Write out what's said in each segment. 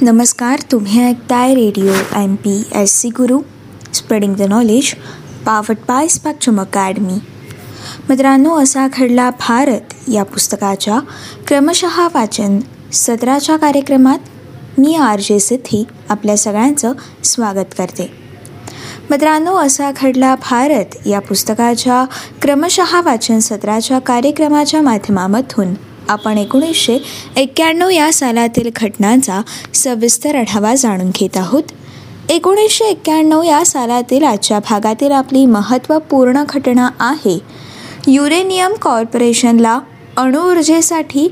नमस्कार तुम्ही ऐकताय radio M P S C Guru. Spreading the knowledge powered by Spectrum Academy मित्रांनो असा घडला भारत या पुस्तकाच्या क्रमशः वाचन सत्राच्या कार्यक्रमात मी आर जे सिद्धी आपल्या सगळ्यांचं स्वागत करते. मित्रांनो असा घडला भारत या पुस्तकाच्या क्रमशः वाचन सत्राच्या कार्यक्रमाच्या माध्यमामधून. आपण एकोणीसशे एक्क्याण्णव या सालातील घटनांचा सविस्तर आढावा जाणून घेत आहोत. एकोणीसशे एक्क्याण्णव या सालातील आजच्या भागातील आपली महत्त्वपूर्ण घटना आहे. युरेनियम कॉर्पोरेशनला अणुऊर्जेसाठी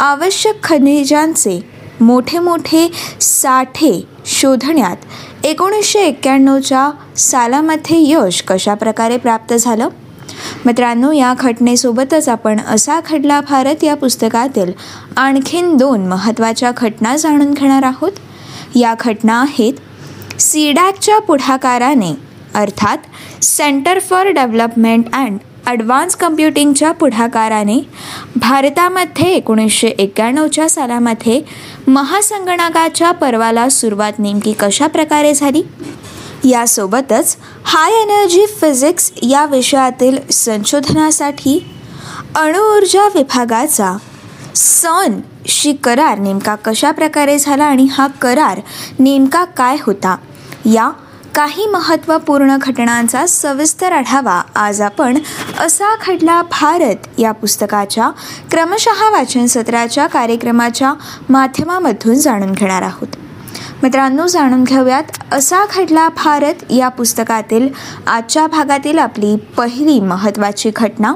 आवश्यक खनिजांचे मोठे मोठे साठे शोधण्यात एकोणीसशे एक्क्याण्णवच्या सालामध्ये यश कशाप्रकारे प्राप्त झालं? मित्रांनो या घटनेसोबतच आपण असा घडला भारत या पुस्तकातील आणखीन दोन महत्त्वाच्या घटना जाणून घेणार आहोत. या घटना आहेत सीडॅकच्या पुढाकाराने अर्थात centre for development and advance कम्प्युटिंगच्या पुढाकाराने भारतामध्ये एकोणीसशे एक्क्याण्णवच्या सालामध्ये महासंगणकाच्या पर्वाला सुरुवात नेमकी कशा प्रकारे झाली? यासोबतच हाय एनर्जी फिजिक्स या विषयातील संशोधनासाठी अणुऊर्जा विभागाचा सन शी करार नेमका कशा प्रकारे झाला आणि हा करार नेमका काय होता? या काही महत्त्वपूर्ण घटनांचा सविस्तर आढावा आज आपण असा खडला भारत या पुस्तकाच्या क्रमशः वाचन सत्राच्या कार्यक्रमाच्या माध्यमामधून जाणून घेणार आहोत. मित्रांनो जाणून घेऊयात असा घडला भारत या पुस्तकातील आजच्या भागातील आपली पहिली महत्त्वाची घटना.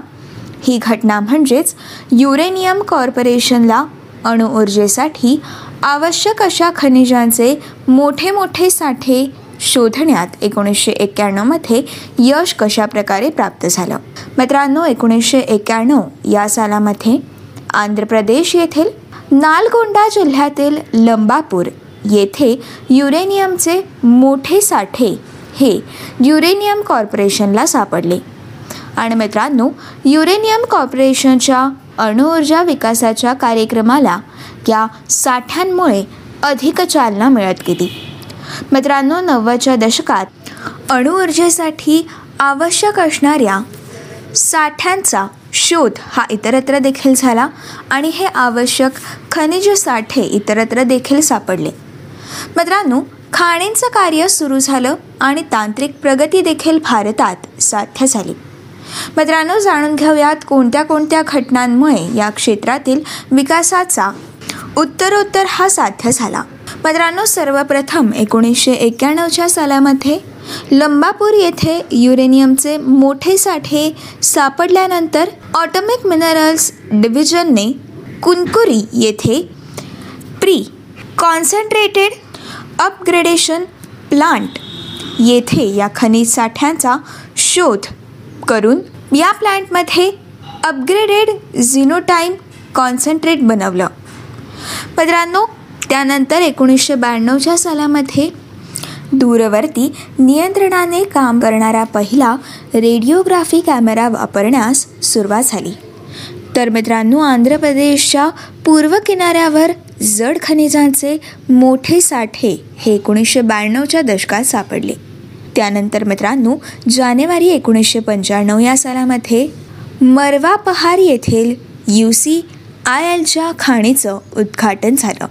ही घटना म्हणजेच युरेनियम कॉर्पोरेशनला अणुऊर्जेसाठी आवश्यक अशा खनिजांचे मोठे मोठे साठे शोधण्यात एकोणीसशे एक्क्याण्णवमध्ये यश कशाप्रकारे प्राप्त झालं? मित्रांनो एकोणीसशे एक्क्याण्णव या सालामध्ये आंध्र प्रदेश येथील नालगोंडा जिल्ह्यातील लंबापूर येथे युरेनियमचे मोठे साठे हे युरेनियम कॉर्पोरेशनला सापडले. आणि मित्रांनो युरेनियम कॉर्पोरेशनच्या अणुऊर्जा विकासाच्या कार्यक्रमाला या साठ्यांमुळे अधिक चालना मिळत गेली. मित्रांनो नव्वदच्या दशकात अणुऊर्जेसाठी आवश्यक असणाऱ्या साठ्यांचा शोध हा इतरत्र देखील झाला आणि हे आवश्यक खनिज साठे इतरत्र देखील सापडले. मित्रांनो खाणींचं कार्य सुरू झालं आणि तांत्रिक प्रगती देखील भारतात साध्य झाली. मित्रांनो जाणून घेऊयात कोणत्या कोणत्या घटनांमुळे या क्षेत्रातील विकासाचा उत्तरोत्तर हा साध्य झाला. मित्रांनो सर्वप्रथम एकोणीसशे एक्क्याण्णवच्या सालामध्ये लंबापूर येथे युरेनियमचे मोठे साठे सापडल्यानंतर ऑटोमिक मिनरल्स डिव्हिजनने कुनकुरी येथे प्री कॉन्सन्ट्रेटेड अपग्रेडेशन प्लांट. येथे या खनिज साठ्यांचा शोध करून या प्लांटमध्ये अपग्रेडेड झिनोटाईम कॉन्सन्ट्रेट बनवलं. मित्रांनो त्यानंतर एकोणीसशे ब्याण्णवच्या सालामध्ये दूरवर्ती नियंत्रणाने काम करणारा पहिला रेडिओग्राफी कॅमेरा वापरण्यास सुरुवात झाली. तर मित्रांनो आंध्र प्रदेशच्या पूर्व किनाऱ्यावर जड खनिजांचे मोठे साठे हे एकोणीसशे ब्याण्णवच्या दशकात सापडले. त्यानंतर मित्रांनो जानेवारी एकोणीसशे पंच्याण्णव या सालामध्ये मरवा पहार येथील यू सी आय एलच्या खाणीचं उद्घाटन झालं.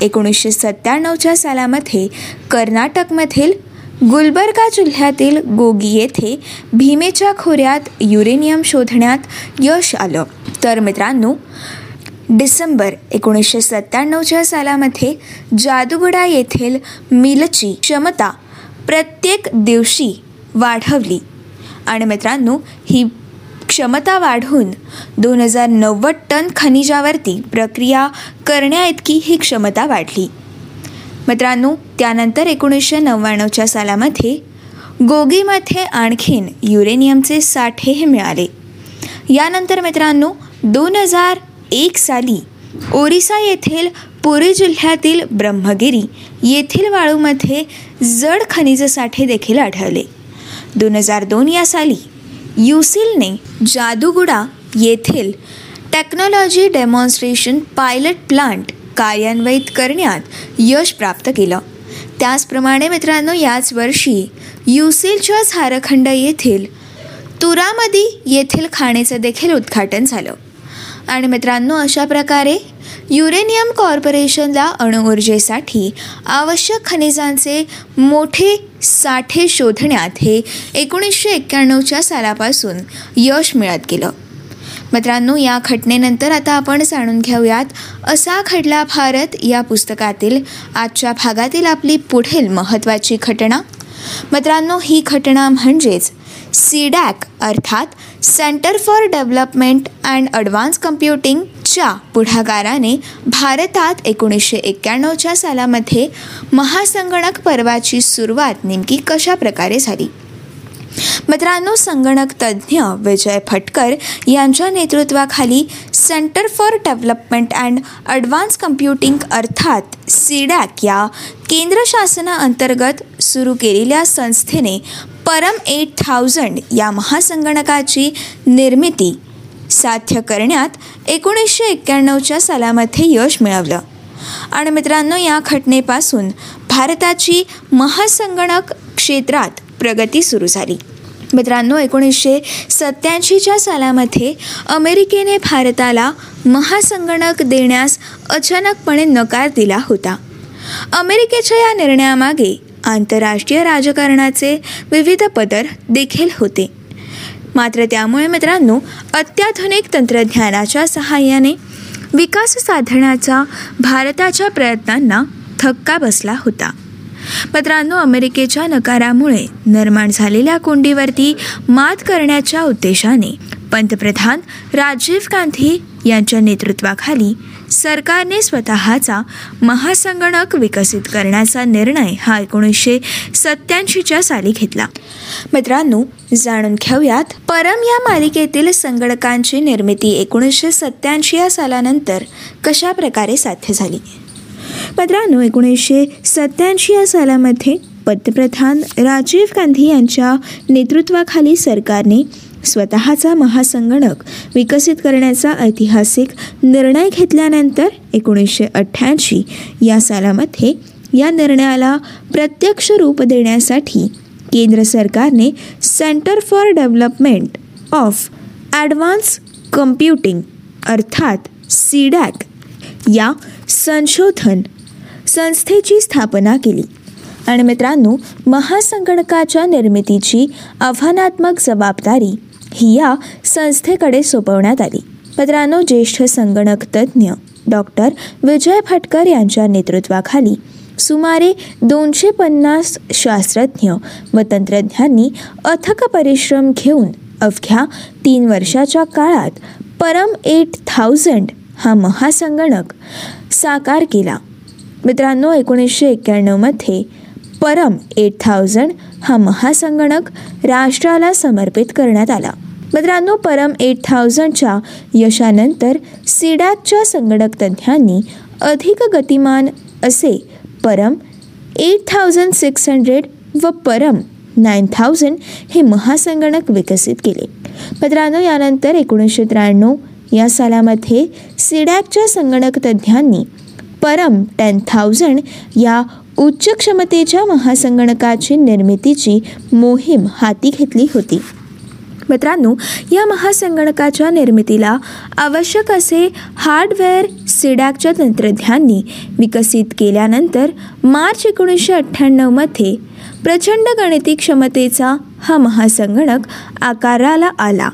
एकोणीसशे सत्त्याण्णवच्या सालामध्ये कर्नाटकमधील गुलबर्गा जिल्ह्यातील गोगी येथे भीमेच्या खोऱ्यात युरेनियम शोधण्यात यश आलं. तर मित्रांनो डिसेंबर एकोणीसशे सत्त्याण्णवच्या सालामध्ये जादूगडा येथील मिलची क्षमता प्रत्येक दिवशी वाढवली. आणि मित्रांनो ही क्षमता वाढवून दोन हजार नव्वद टन खनिजावरती प्रक्रिया करण्याइतकी ही क्षमता वाढली. मित्रांनो त्यानंतर एकोणीसशे नव्याण्णवच्या सालामध्ये गोगीमध्ये आणखीन युरेनियमचे साठेही मिळाले. यानंतर मित्रांनो दोन हजार एक साली ओरिसा येथील पुरी जिल्ह्यातील ब्रह्मगिरी येथील वाळूमध्ये जड खनिज साठे देखील आढळले. दोन हजार दोन या साली युसिलने जादूगुडा येथील टेक्नॉलॉजी डेमॉन्स्ट्रेशन पायलट प्लांट कार्यान्वित करण्यात यश प्राप्त केलं. त्याचप्रमाणे मित्रांनो याच वर्षी युसिलच्या झारखंड येथील तुरामदी येथील खाणेचं देखील उद्घाटन झालं. आणि मित्रांनो अशा प्रकारे युरेनियम कॉर्पोरेशनला अणुऊर्जेसाठी आवश्यक खनिजांचे मोठे साठे शोधण्यात हे एकोणीसशे एक्क्याण्णवच्या सालापासून यश मिळत गेलं. मित्रांनो या घटनेनंतर आता आपण जाणून घेऊयात असा घडला भारत या पुस्तकातील आजच्या भागातील आपली पुढील महत्त्वाची घटना. मित्रांनो ही घटना म्हणजेच सीडॅक अर्थात centre for development and advance कम्प्युटिंगच्या पुढाकाराने भारतात एकोणीसशे एक्क्याण्णवच्या सालामध्ये महासंगणक पर्वाची सुरुवात नेमकी कशा प्रकारे झाली? मित्रांनो संगणक तज्ज्ञ विजय फटकर यांच्या नेतृत्वाखाली centre for development and advance computing अर्थात सीडॅक या केंद्र शासनाअंतर्गत सुरू केलेल्या संस्थेने परम एट थाउजंड या महासंगणकाची निर्मिती साध्य करण्यात एकोणीसशे एक्क्याण्णवच्या सालामध्ये यश मिळवलं. आणि मित्रांनो या घटनेपासून भारताची महासंगणक क्षेत्रात प्रगती सुरू झाली. मित्रांनो एकोणीसशे सत्याऐंशीच्या सालामध्ये अमेरिकेने भारताला महासंगणक देण्यास अचानकपणे नकार दिला होता. अमेरिकेच्या या निर्णयामागे आंतरराष्ट्रीय राजकारणाचे विविध पदर देखील होते. मात्र त्यामुळे मित्रांनो अत्याधुनिक तंत्रज्ञानाच्या सहाय्याने विकास साधण्याचा भारताच्या प्रयत्नांना थक्का बसला होता. मित्रांनो अमेरिकेच्या नकारामुळे निर्माण झालेल्या कोंडीवरती मात करण्याच्या उद्देशाने पंतप्रधान राजीव गांधी यांच्या नेतृत्वाखाली सरकारने स्वतःचा महासंगणक विकसित करण्याचा निर्णय हा एकोणीसशे सत्याऐंशीच्या साली घेतला. मित्रांनो जाणून घेऊयात परम या मालिकेतील संगणकांची निर्मिती एकोणीसशे सत्याऐंशी या सालानंतर कशा प्रकारे साध्य झाली? मित्रांनो एकोणीसशे सत्याऐंशी या सालामध्ये पंतप्रधान राजीव गांधी यांच्या नेतृत्वाखाली सरकारने स्वतःचा महासंगणक विकसित करण्याचा ऐतिहासिक निर्णय घेतल्यानंतर एकोणीसशे अठ्ठ्याऐंशी या सालामध्ये या निर्णयाला प्रत्यक्ष रूप देण्यासाठी केंद्र सरकारने centre for development of advance computing अर्थात सीडॅक या संशोधन संस्थेची स्थापना केली. आणि मित्रांनो महासंगणकाच्या निर्मितीची आव्हानात्मक जबाबदारी ही या संस्थेकडे सोपवण्यात आली. पत्रांनो ज्येष्ठ संगणक तज्ज्ञ डॉक्टर विजय फटकर यांच्या नेतृत्वाखाली सुमारे दोनशे पन्नास शास्त्रज्ञ व तंत्रज्ञांनी अथक परिश्रम घेऊन अवघ्या तीन वर्षाच्या काळात परम एट थाउजंड हा महासंगणक साकार केला. मित्रांनो एकोणीसशे एक्क्याण्णवमध्ये परम एट थाउजंड हा महासंगणक राष्ट्राला समर्पित करण्यात आला. मित्रांनो परम एट थाउजंडच्या यशानंतर सीडॅकच्या संगणक तज्ज्ञांनी अधिक गतिमान असे परम एट थाउजंड सिक्स हंड्रेड व परम नाईन थाउजंड हे महासंगणक विकसित केले. मित्रांनो यानंतर एकोणीसशे त्र्याण्णव या सालामध्ये सीडॅकच्या संगणक तज्ज्ञांनी परम टेन थाउजंड या उच्च क्षमतेच्या महासंगणकाची निर्मितीची मोहीम हाती घेतली होती. मित्रांनो या महासंगणकाच्या निर्मितीला आवश्यक असे हार्डवेअर सिडॅकच्या तंत्रज्ञांनी विकसित केल्यानंतर मार्च एकोणीसशे अठ्ठ्याण्णवमध्ये प्रचंड गणिती क्षमतेचा हा महासंगणक आकाराला आला.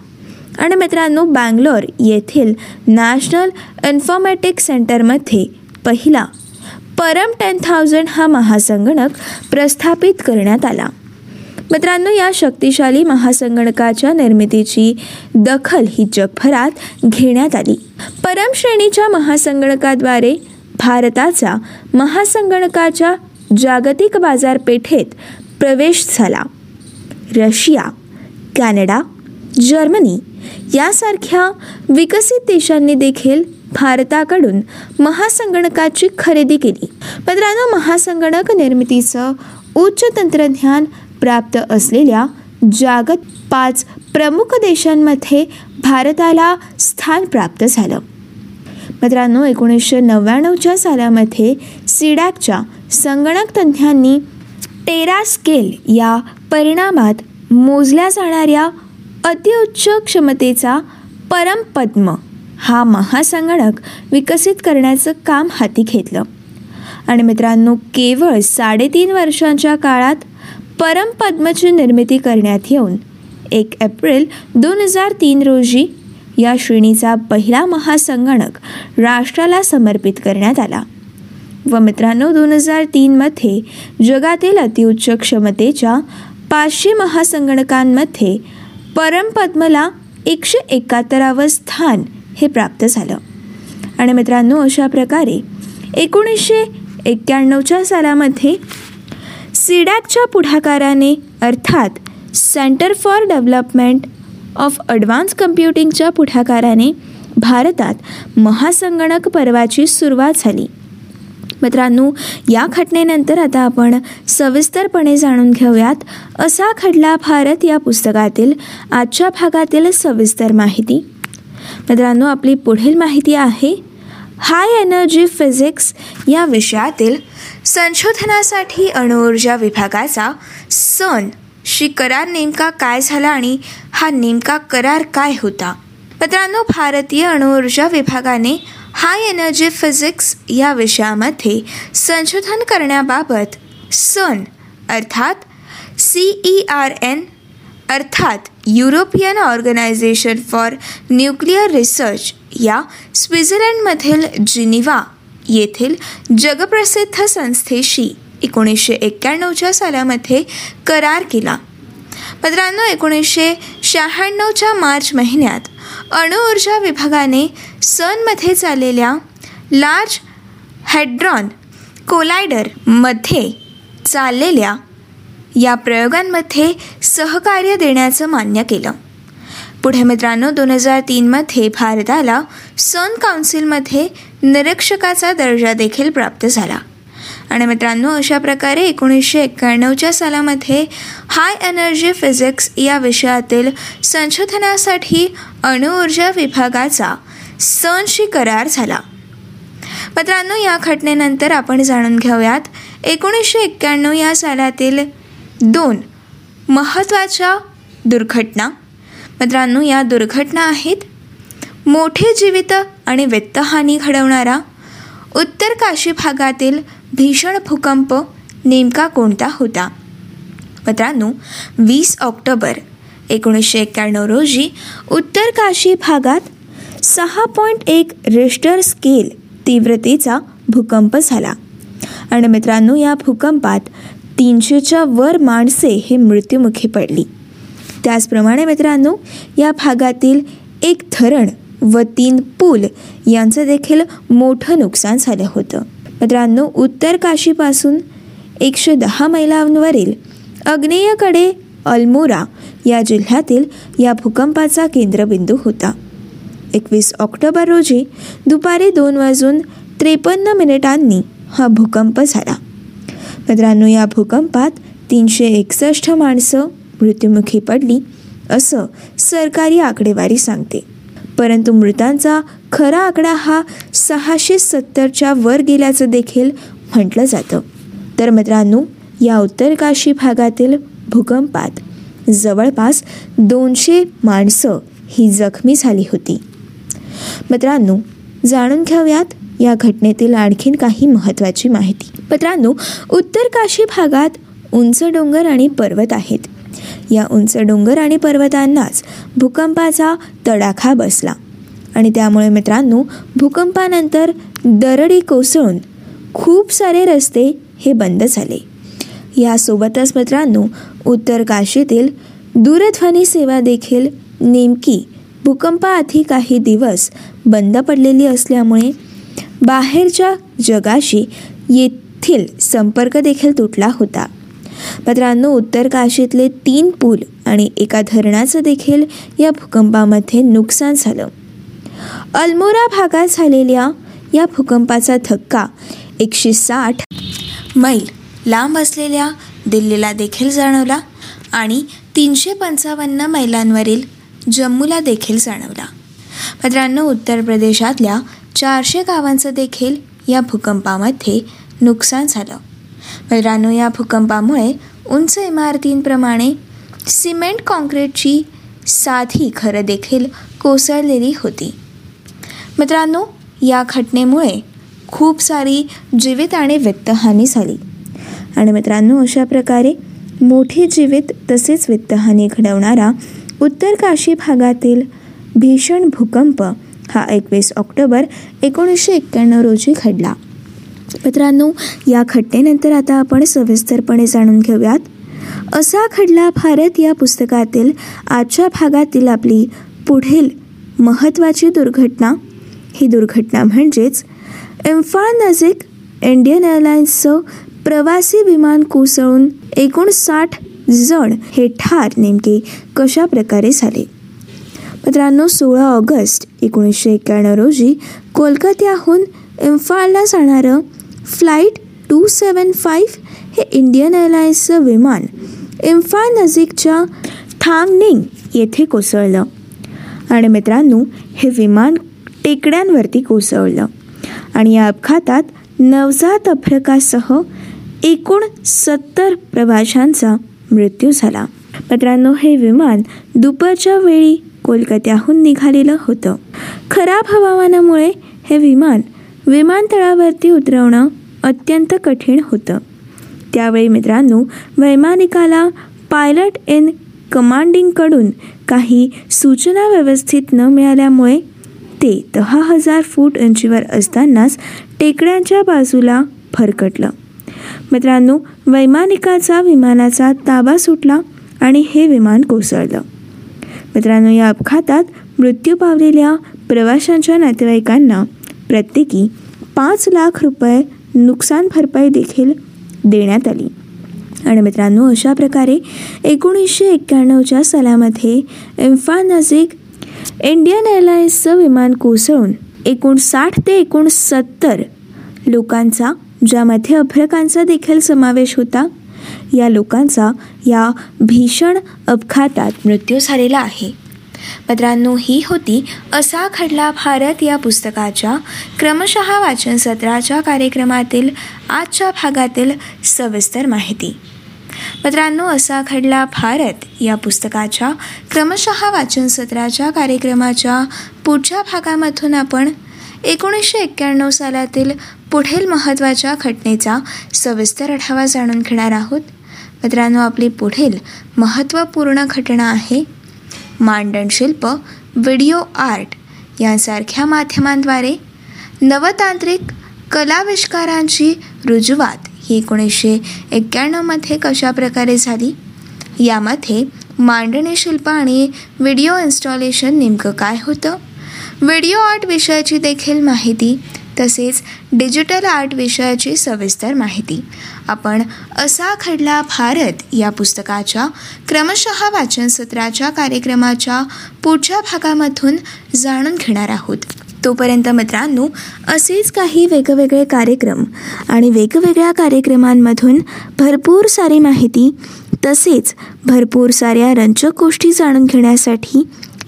आणि मित्रांनो बँगलोर येथील नॅशनल इन्फॉर्मॅटिक्स सेंटरमध्ये पहिला परम टेन थाउजंड हा महासंगणक प्रस्थापित करण्यात आला. मित्रांनो या शक्तिशाली महासंगणकाच्या निर्मितीची दखल ही जगभरात घेण्यात आली. परम श्रेणीच्या महासंगणकाद्वारे भारताचा महासंगणकाच्या जागतिक बाजारपेठेत प्रवेश झाला. रशिया कॅनडा जर्मनी यासारख्या विकसित देशांनी देखील भारताकडून महासंगणकाची खरेदी केली. मित्रांनो महासंगणक निर्मितीचं उच्च तंत्रज्ञान प्राप्त असलेल्या जागत पाच प्रमुख देशांमध्ये भारताला स्थान प्राप्त झालं. मित्रांनो एकोणीसशे नव्याण्णवच्या सालामध्ये सिडॅकच्या संगणक तज्ज्ञांनी टेरास्केल या परिणामात मोजल्या जाणाऱ्या अतिउच्च क्षमतेचा परमपद्म हा महासंगणक विकसित करण्याचं काम हाती घेतलं. आणि मित्रांनो केवळ साडेतीन वर्षांच्या काळात परमपद्मची निर्मिती करण्यात येऊन एक एप्रिल दोन हजार तीन रोजी या श्रेणीचा पहिला महासंगणक राष्ट्राला समर्पित करण्यात आला. व मित्रांनो दोन हजार तीनमध्ये जगातील अतिउच्च क्षमतेच्या पाचशे महासंगणकांमध्ये परमपद्मला एकशे एकाहत्तरावं स्थान हे प्राप्त झालं. आणि मित्रांनो अशा प्रकारे एकोणीसशे एक्क्याण्णवच्या सालामध्ये सिडॅकच्या पुढाकाराने अर्थात centre for development of advance कम्प्युटिंगच्या पुढाकाराने भारतात महासंगणक पर्वाची सुरुवात झाली. मित्रांनो या घटनेनंतर आता आपण सविस्तरपणे जाणून घेऊयात असा खडला भारत या पुस्तकातील आजच्या भागातील सविस्तर माहिती. मित्रांनो आपली पुढील माहिती आहे हाय एनर्जी फिजिक्स या विषयातील संशोधनासाठी अणुऊर्जा विभागाचा सन शी करार नेमका काय झाला आणि हा नेमका करार काय होता? मित्रांनो भारतीय अणुऊर्जा विभागाने हाय एनर्जी फिजिक्स या विषयामध्ये संशोधन करण्याबाबत सन अर्थात सी ई आर एन अर्थात European organisation for nuclear research या स्वित्झर्लंडमधील जिनिवा येथील जगप्रसिद्ध संस्थेशी एकोणीसशे एक्क्याण्णवच्या सालामध्ये करार केला. मित्रांनो एकोणीसशे शहाण्णवच्या मार्च महिन्यात अणुऊर्जा विभागाने सनमध्ये चाललेल्या लार्ज हेड्रॉन कोलायडरमध्ये चाललेल्या या प्रयोगांमध्ये सहकार्य देण्याचं मान्य केलं. पुढे मित्रांनो दोन हजार तीनमध्ये भारताला सन काउन्सिलमध्ये निरीक्षकाचा दर्जा देखील प्राप्त झाला. आणि मित्रांनो अशा प्रकारे एकोणीसशे एक्क्याण्णवच्या सालामध्ये हाय एनर्जी फिजिक्स या विषयातील संशोधनासाठी अणुऊर्जा विभागाचा सनशी करार झाला. मित्रांनो या घटनेनंतर आपण जाणून घेऊयात एकोणीसशे एक्क्याण्णव या सालातील दोन महत्त्वाच्या दुर्घटना. मित्रांनो या दुर्घटना आहेत मोठे जीवित आणि वित्तहानी घडवणारा. उत्तर काशी भागातील भीषण भूकंप नेमका कोणता होता? मित्रांनो वीस ऑक्टोबर एकोणीसशे एक्क्याण्णव रोजी उत्तर काशी भागात सहा पॉईंट एक रिस्टर स्केल तीव्रतेचा भूकंप झाला. आणि मित्रांनो या भूकंपात तीनशेच्या वर माणसे हे मृत्युमुखी पडली. त्याचप्रमाणे मित्रांनो या भागातील एक धरण व तीन पूल यांचं देखील मोठं नुकसान झालं होतं. मित्रांनो उत्तर काशीपासून एकशे दहा मैलांवरील अग्नेयकडे अल्मोरा या जिल्ह्यातील या भूकंपाचा केंद्रबिंदू होता. एकवीस ऑक्टोबर रोजी दुपारी दोन वाजून त्रेपन्न मिनिटांनी हा भूकंप झाला. मित्रांनो या भूकंपात तीनशे एकसष्ट माणसं मृत्युमुखी पडली असं सरकारी आकडेवारी सांगते. परंतु मृतांचा खरा आकडा हा सहाशे सत्तरच्या वर गेल्याचं देखील म्हटलं जातं. तर मित्रांनो या उत्तर काशी भागातील भूकंपात जवळपास दोनशे माणसं ही जखमी झाली होती. मित्रांनो जाणून घेऊयात या घटनेतील आणखीन काही महत्त्वाची माहिती. मित्रांनो उत्तर काशी भागात उंच डोंगर आणि पर्वत आहेत. या उंच डोंगर आणि पर्वतांनाच भूकंपाचा तडाखा बसला. आणि त्यामुळे मित्रांनो भूकंपानंतर दरडी कोसळून खूप सारे रस्ते हे बंद झाले. यासोबतच मित्रांनो उत्तर काशीतील दूरध्वनी सेवा देखील नेमकी भूकंपाआधी काही दिवस बंद पडलेली असल्यामुळे बाहेरच्या जगाशी येथील संपर्क देखील तुटला होता. मित्रांनो उत्तर काशीतले तीन पूल आणि एका धरणाचं देखील या भूकंपामध्ये नुकसान झालं. अल्मोरा भागात झालेल्या या भूकंपाचा धक्का एकशे साठ मैल लांब असलेल्या दिल्लीला देखील जाणवला आणि तीनशे पंचावन्न मैलांवरील जम्मूला देखील जाणवला. मित्रांनो उत्तर प्रदेशातल्या चारशे गावांचं देखील या भूकंपामध्ये नुकसान झालं. मित्रांनो या भूकंपामुळे उंच इमारतींप्रमाणे सिमेंट काँक्रीटची साधी घरं देखील कोसळलेली होती. मित्रांनो या घटनेमुळे खूप सारी जीवित आणि वित्तहानी झाली. आणि मित्रांनो अशा प्रकारे मोठी जीवित तसेच वित्तहानी घडवणारा उत्तर काशी भागातील भीषण भूकंप हा एकवीस ऑक्टोबर एकोणीसशे एक्क्याण्णव रोजी घडला. मित्रांनो या घटनेनंतर आता आपण सविस्तरपणे जाणून घेऊयात. असा खडला भारत या पुस्तकातील आजच्या भागातील आपली पुढील महत्त्वाची दुर्घटना. ही दुर्घटना म्हणजेच इम्फाळ नजीक इंडियन एअरलाइन्सचं प्रवासी विमान कोसळून एकोणसाठ जण हे ठार नेमके कशा प्रकारे झाले? मित्रांनो सोळा ऑगस्ट एकोणीसशे एक्क्याण्णव रोजी कोलकात्याहून इम्फाळला जाणारं फ्लाईट टू सेवन फाईव्ह हे इंडियन एअरलाइन्सचं विमान इम्फाळ नजीकच्या थांगनिंग येथे कोसळलं. आणि मित्रांनो हे विमान टेकड्यांवरती कोसळलं. आणि या अपघातात नवजात अभ्रकासह एकूण सत्तर प्रवाशांचा मृत्यू झाला. मित्रांनो हे विमान दुपारच्या वेळी कोलकात्याहून निघालेलं होतं. खराब हवामानामुळे हे विमान विमानतळावरती उतरवणं अत्यंत कठीण होतं. त्यावेळी मित्रांनो वैमानिकाला पायलट इन कमांडिंगकडून काही सूचना व्यवस्थित न मिळाल्यामुळे ते दहा हजार फूट उंचीवर असतानाच टेकड्यांच्या बाजूला फरकटलं. मित्रांनो वैमानिकाचा विमानाचा ताबा सुटला आणि हे विमान कोसळलं. मित्रांनो या अपघातात मृत्यू पावलेल्या प्रवाशांच्या नातेवाईकांना प्रत्येकी पाच लाख रुपये नुकसान भरपाई देखील देण्यात आली. आणि मित्रांनो अशा प्रकारे एकोणीसशे एक्क्याण्णवच्या सालामध्ये इम्फाळ नजीक इंडियन एअरलाइन्सचं विमान कोसळून एकूण साठ ते एकोणसत्तर लोकांचा ज्यामध्ये अभ्रकांचा देखील समावेश होता या लोकांचा या भीषण अपघातात मृत्यू झालेला आहे. मित्रांनो ही होती असा घडला भारत या पुस्तकाच्या क्रमशः वाचन सत्राच्या कार्यक्रमातील आजच्या भागातील सविस्तर माहिती. मित्रांनो असा घडला भारत या पुस्तकाच्या क्रमशः वाचन सत्राच्या कार्यक्रमाच्या पुढच्या भागामधून आपण एकोणीसशे एक्क्याण्णव सालातील पुढील महत्त्वाच्या घटनेचा सविस्तर आढावा जाणून घेणार आहोत. मित्रांनो आपली पुढील महत्त्वपूर्ण घटना आहे मांडण शिल्प व्हिडिओ आर्ट यांसारख्या माध्यमांद्वारे. नवतांत्रिक कलाविष्कारांची रुजुवात ही एकोणीसशे एक्क्याण्णवमध्ये कशाप्रकारे झाली? यामध्ये मांडणी शिल्प आणि व्हिडिओ इन्स्टॉलेशन नेमकं काय होतं? व्हिडिओ आर्ट विषयाची देखील माहिती तसेच डिजिटल आर्ट विषयाची सविस्तर माहिती. आपण असा खडला भारत या पुस्तकाच्या क्रमशः वाचन सत्राच्या कार्यक्रमाच्या पुढच्या भागामधून जाणून घेणार आहोत. तोपर्यंत मित्रांनो असेच काही वेगवेगळे कार्यक्रम आणि वेगवेगळ्या कार्यक्रमांमधून भरपूर सारी माहिती तसेच भरपूर साऱ्या रंजक गोष्टी जाणून घेण्यासाठी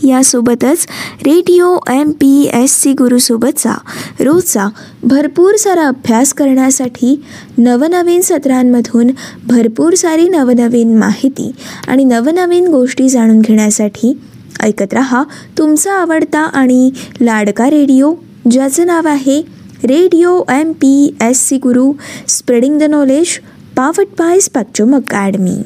यासोबतच radio M P S C गुरुसोबतचा रोजचा भरपूर सारा अभ्यास करण्यासाठी नवनवीन सत्रांमधून भरपूर सारी नवनवीन माहिती आणि नवनवीन गोष्टी जाणून घेण्यासाठी ऐकत रहा तुमचा आवडता आणि लाडका रेडिओ ज्याचं नाव आहे radio M P S C Guru spreading the knowledge powered by Spectrum Academy.